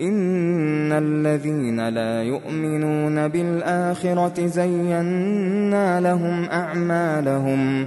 إن الذين لا يؤمنون بالآخرة زينا لهم أعمالهم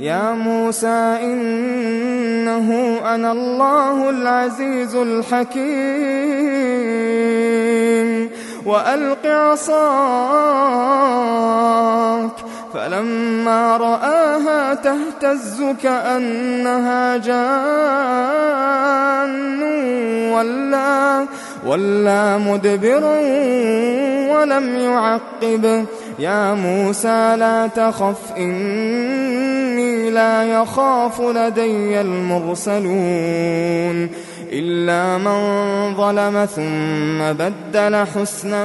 يا موسى إنه أنا الله العزيز الحكيم. وألق عصاك. فلما رآها تهتز كأنها جان. ولا ولا مدبرا ولم يعقب. يا موسى لا تخف لا يخاف لدي المرسلون إلا من ظلم ثم بدل حسنا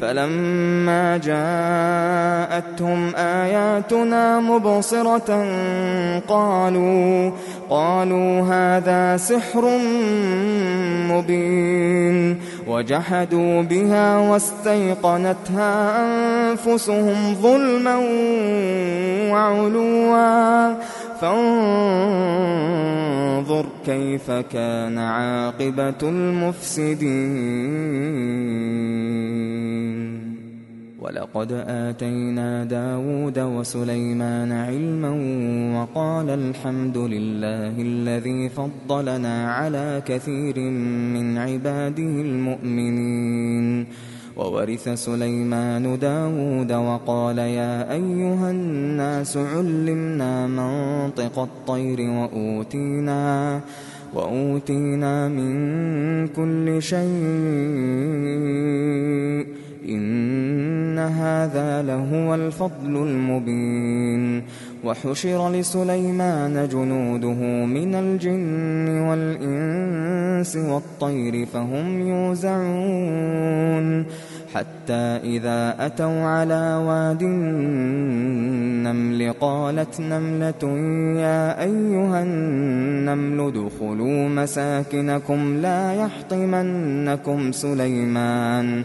فلما جاءتهم آياتنا مبصرة قالوا قالوا هذا سحر مبين. وجحدوا بها واستيقنتها أنفسهم ظلما وعلوا. فانظر كيف كان عاقبة المفسدين. ولقد آتينا داود وسليمان علما وقال الحمد لله الذي فضلنا على كثير من عباده المؤمنين. وورث سليمان داود وقال يا أيها الناس علمنا منطق الطير وأوتينا وأوتينا من كل شيء. إن هذا لهو الفضل المبين. وحشر لسليمان جنوده من الجن والإنس والطير فهم يوزعون. حتى إذا أتوا على واد النمل قالت نملة يا أيها النمل ادخلوا مساكنكم لا يحطمنكم سليمان.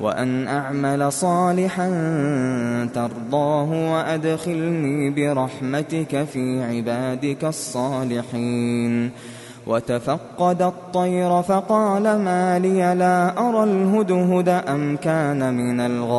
وأن أعمل صالحا ترضاه وأدخلني برحمتك في عبادك الصالحين. وتفقد الطير فقال ما لي لا أرى الهدهد أم كان من الغائبين.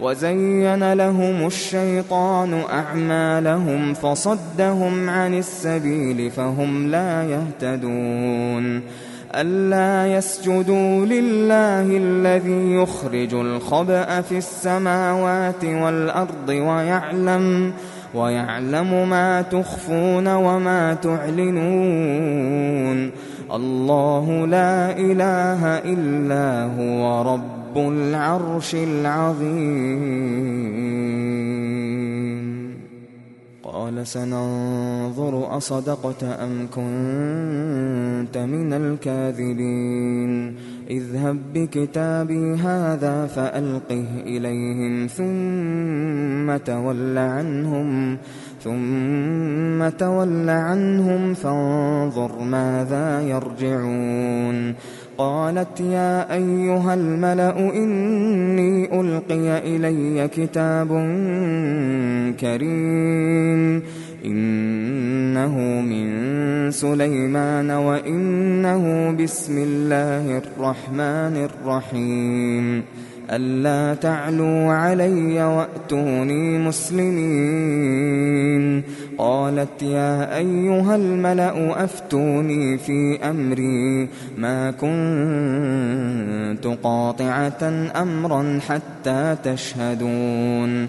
وزين لهم الشيطان أعمالهم فصدهم عن السبيل فهم لا يهتدون ألا يسجدوا لله الذي يخرج الخبأ في السماوات والأرض ويعلم ويعلم ما تخفون وما تعلنون الله لا إله إلا هو رب رب العرش العظيم. قال سننظر أصدقت أم كنت من الكاذبين. اذهب بكتابي هذا فألقه إليهم ثم تول عنهم ثم تول عنهم فانظر ماذا يرجعون. قالت يا أيها الملأ إني ألقي إلي كتاب كريم إنه من سليمان وإنه بسم الله الرحمن الرحيم ألا تعلوا علي وأتوني مسلمين. قالت يا أيها الملأ أفتوني في أمري. ما كنت قاطعة أمرا حتى تشهدون.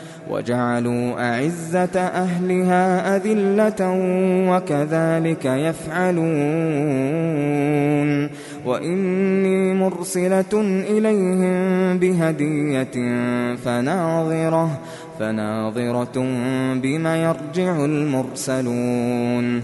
وجعلوا أعزة أهلها أذلة وكذلك يفعلون وإني مرسلة إليهم بهدية فناظرة فناظرة بما يرجع المرسلون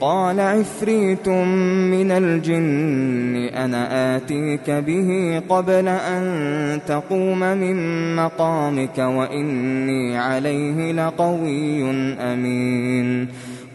قال عفريت من الجن أنا آتيك به قبل أن تقوم من مقامك وإني عليه لقوي أمين.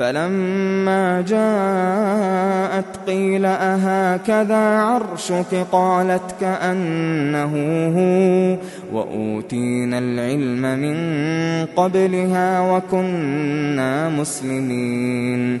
فلما جاءت قيل أهكذا عرشك؟ قالت كأنه هو. وأوتينا العلم من قبلها وكنا مسلمين.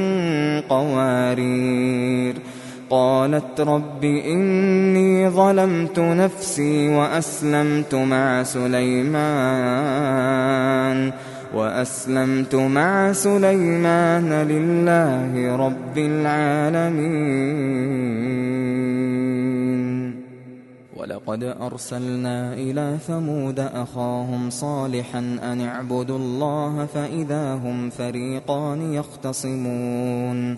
قوارير قالت رب إني ظلمت نفسي وأسلمت مع سليمان. وأسلمت مع سليمان لله رب العالمين. ولقد أرسلنا إلى ثمود أخاهم صالحا أن اعبدوا الله فإذا هم فريقان يختصمون.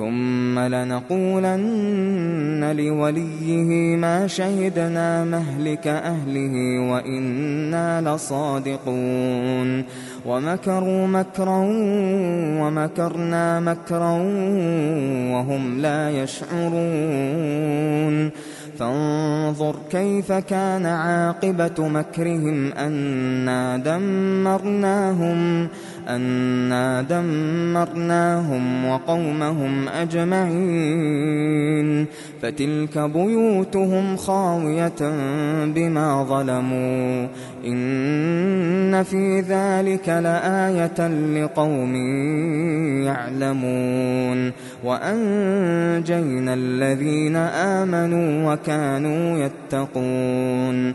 ثم لنقولن لوليه ما شهدنا مهلك أهله وإنا لصادقون. ومكروا مكرا ومكرنا مكرا وهم لا يشعرون. فانظر كيف كان عاقبة مكرهم أنا دمرناهم. أنا دمرناهم وقومهم أجمعين فتلك بيوتهم خاوية بما ظلموا إن في ذلك لآية لقوم يعلمون وأنجينا الذين آمنوا وكانوا يتقون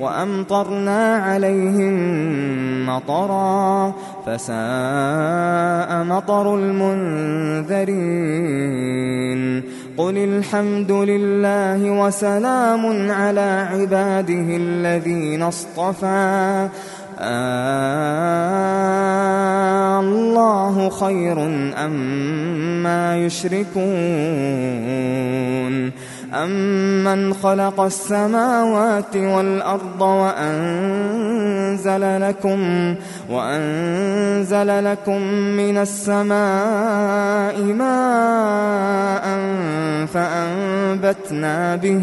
وأمطرنا عليهم مطرا فساء مطر المنذرين قل الحمد لله وسلام على عباده الذين اصطفى. آه الله خير أما يشركون. أمن خلق السماوات والأرض وأنزل لكم وأنزل لكم من السماء ماء فأنبتنا به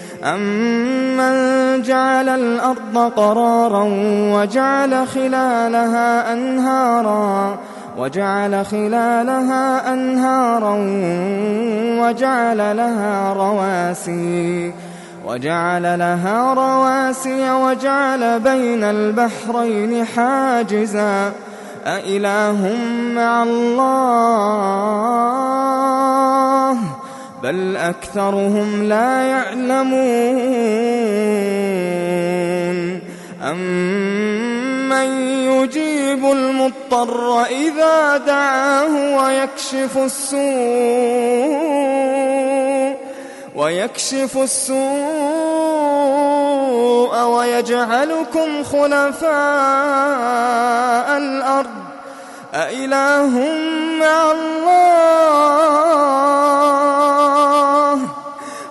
أمن جعل الأرض قرارا وجعل خلالها أنهارا وجعل خلالها أنهارا وجعل لها رواسي وجعل لها رواسي وجعل بين البحرين حاجزا أإله مع الله بل أكثرهم لا يعلمون. أمن يجيب المضطر إذا دعاه ويكشف السوء ويكشف السوء ويجعلكم خلفاء الأرض. أإله مع الله؟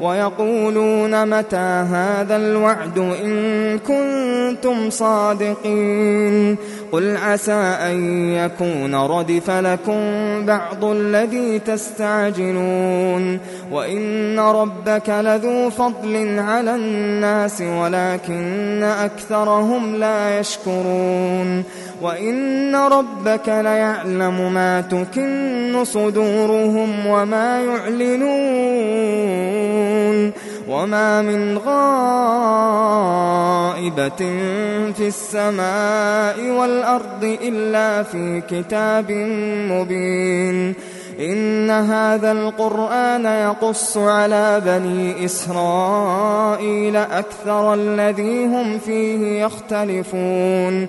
ويقولون متى هذا الوعد إن كنتم صادقين قل عسى أن يكون ردف لكم بعض الذي تستعجلون وإن ربك لذو فضل على الناس ولكن أكثرهم لا يشكرون وإن ربك ليعلم ما تكن صدورهم وما يعلنون وما من غائبة في السماء والأرض إلا في كتاب مبين إن هذا القرآن يقص على بني إسرائيل أكثر الذي هم فيه يختلفون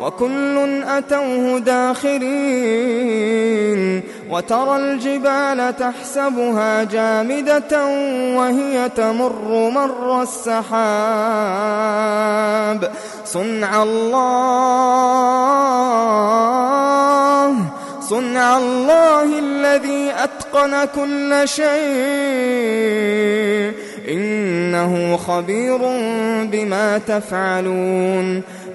وكل أتوه داخرين وترى الجبال تحسبها جامدة وهي تمر مر السحاب. صنع الله صنع الله الذي أتقن كل شيء. إنه خبير بما تفعلون.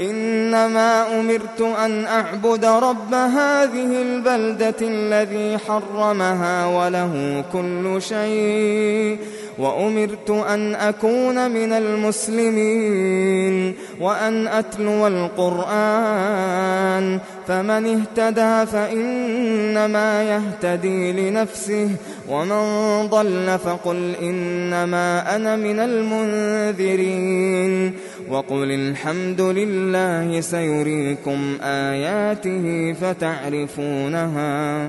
إنما أمرت أن أعبد رب هذه البلدة الذي حرمها وله كل شيء وأمرت أن أكون من المسلمين وأن أتلو القرآن فمن اهتدى فإنما يهتدي لنفسه ومن ضل فقل إنما أنا من المنذرين وقل الحمد لله سيريكم آياته فتعرفونها